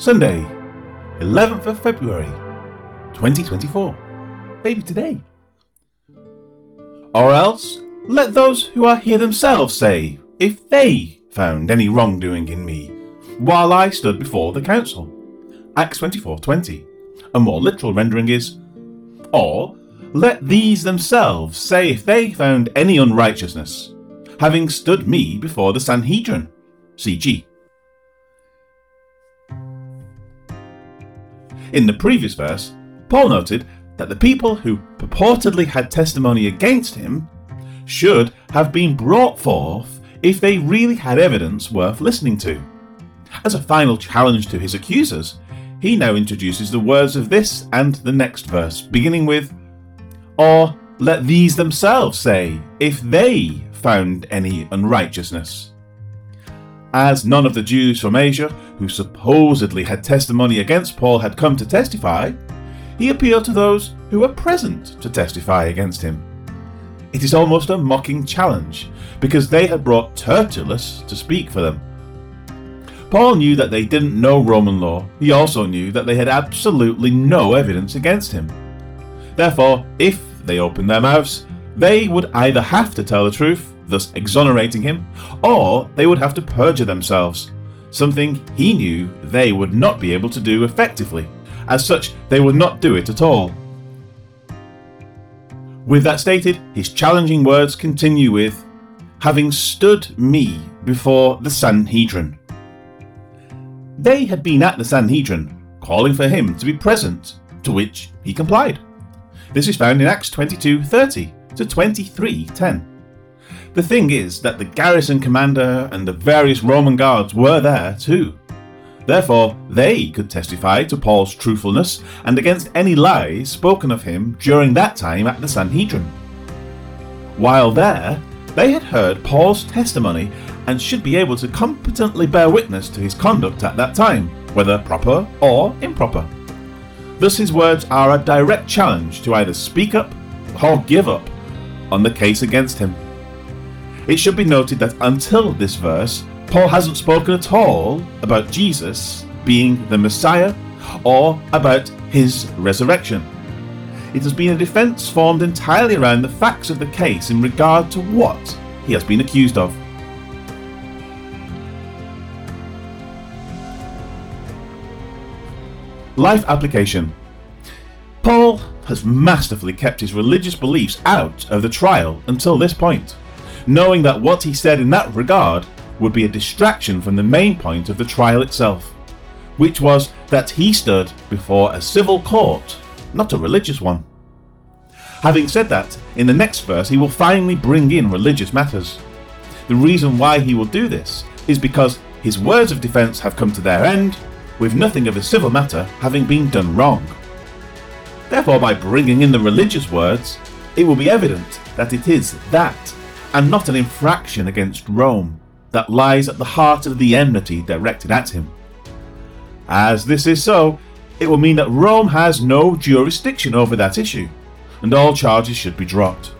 Sunday, 11th of February, 2024. Maybe today. Or else, let those who are here themselves say if they found any wrongdoing in me while I stood before the council. Acts 24:20. A more literal rendering is, or let these themselves say if they found any unrighteousness, having stood me before the Sanhedrin. CG. In the previous verse, Paul noted that the people who purportedly had testimony against him should have been brought forth if they really had evidence worth listening to. As a final challenge to his accusers, he now introduces the words of this and the next verse, beginning with, Or let these themselves say, if they found any unrighteousness. As none of the Jews from Asia, who supposedly had testimony against Paul, had come to testify, he appealed to those who were present to testify against him. It is almost a mocking challenge, because they had brought Tertullus to speak for them. Paul knew that they didn't know Roman law, he also knew that they had absolutely no evidence against him. Therefore, if they opened their mouths, they would either have to tell the truth, thus exonerating him, or they would have to perjure themselves, something he knew they would not be able to do effectively. As such, they would not do it at all. With that stated, his challenging words continue with, having stood me before the Sanhedrin. They had been at the Sanhedrin, calling for him to be present, to which he complied. This is found in Acts 22:30 to 23:10. The thing is that the garrison commander and the various Roman guards were there too. Therefore, they could testify to Paul's truthfulness and against any lies spoken of him during that time at the Sanhedrin. While there, they had heard Paul's testimony and should be able to competently bear witness to his conduct at that time, whether proper or improper. Thus, his words are a direct challenge to either speak up or give up on the case against him. It should be noted that until this verse, Paul hasn't spoken at all about Jesus being the Messiah or about his resurrection. It has been a defence formed entirely around the facts of the case in regard to what he has been accused of. Life application Paul has masterfully kept his religious beliefs out of the trial until this point, knowing that what he said in that regard would be a distraction from the main point of the trial itself, which was that he stood before a civil court, not a religious one. Having said that, in the next verse he will finally bring in religious matters. The reason why he will do this is because his words of defence have come to their end, with nothing of a civil matter having been done wrong. Therefore, by bringing in the religious words, it will be evident that it is that, and not an infraction against Rome, that lies at the heart of the enmity directed at him. As this is so, it will mean that Rome has no jurisdiction over that issue, and all charges should be dropped.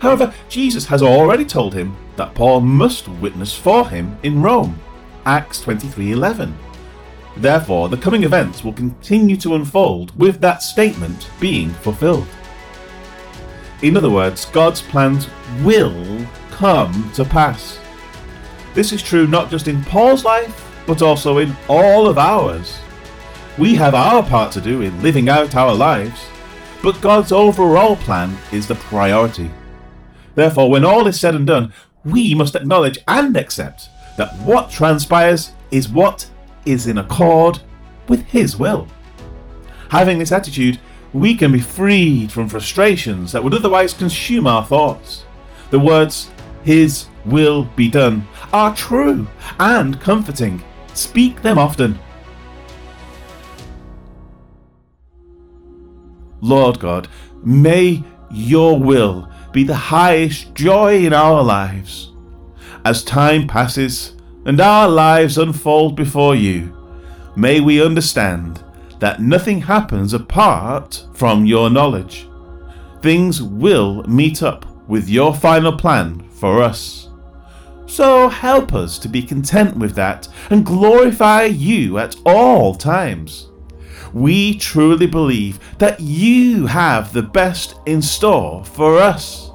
However, Jesus has already told him that Paul must witness for him in Rome. Acts 23:11. Therefore, the coming events will continue to unfold with that statement being fulfilled. In other words, God's plans will come to pass. This is true not just in Paul's life, but also in all of ours. We have our part to do in living out our lives, but God's overall plan is the priority. Therefore, when all is said and done, we must acknowledge and accept that what transpires is what is in accord with His will. Having this attitude, we can be freed from frustrations that would otherwise consume our thoughts. The words, His will be done, are true and comforting. Speak them often. Lord God, may your will be the highest joy in our lives. As time passes and our lives unfold before you, may we understand that nothing happens apart from your knowledge. Things will meet up with your final plan for us. So help us to be content with that and glorify you at all times. We truly believe that you have the best in store for us.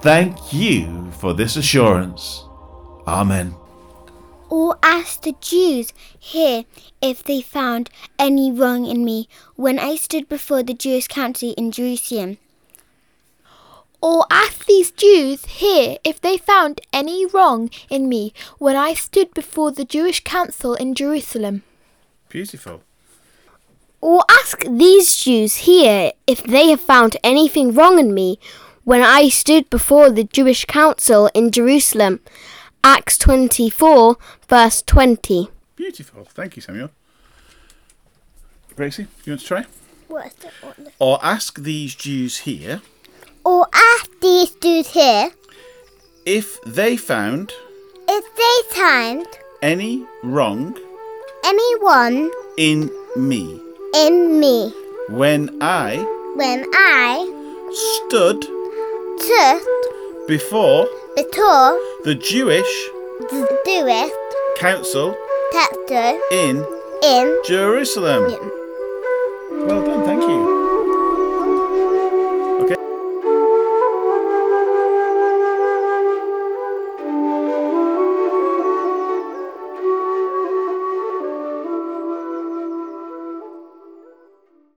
Thank you for this assurance. Amen. Or ask the Jews here if they found any wrong in me when I stood before the Jewish council in Jerusalem. Or ask these Jews here if they found any wrong in me when I stood before the Jewish council in Jerusalem. Beautiful. Or ask these Jews here if they have found anything wrong in me when I stood before the Jewish council in Jerusalem. Acts 24, verse 20. Beautiful. Thank you, Samuel. Gracie, you want to try? What's the, what Or ask these Jews here Or ask these dudes here if they found if they found any wrong anyone in me. in me. When I when I stood stood before before the Jewish the Jewish council council in in Jerusalem. Thank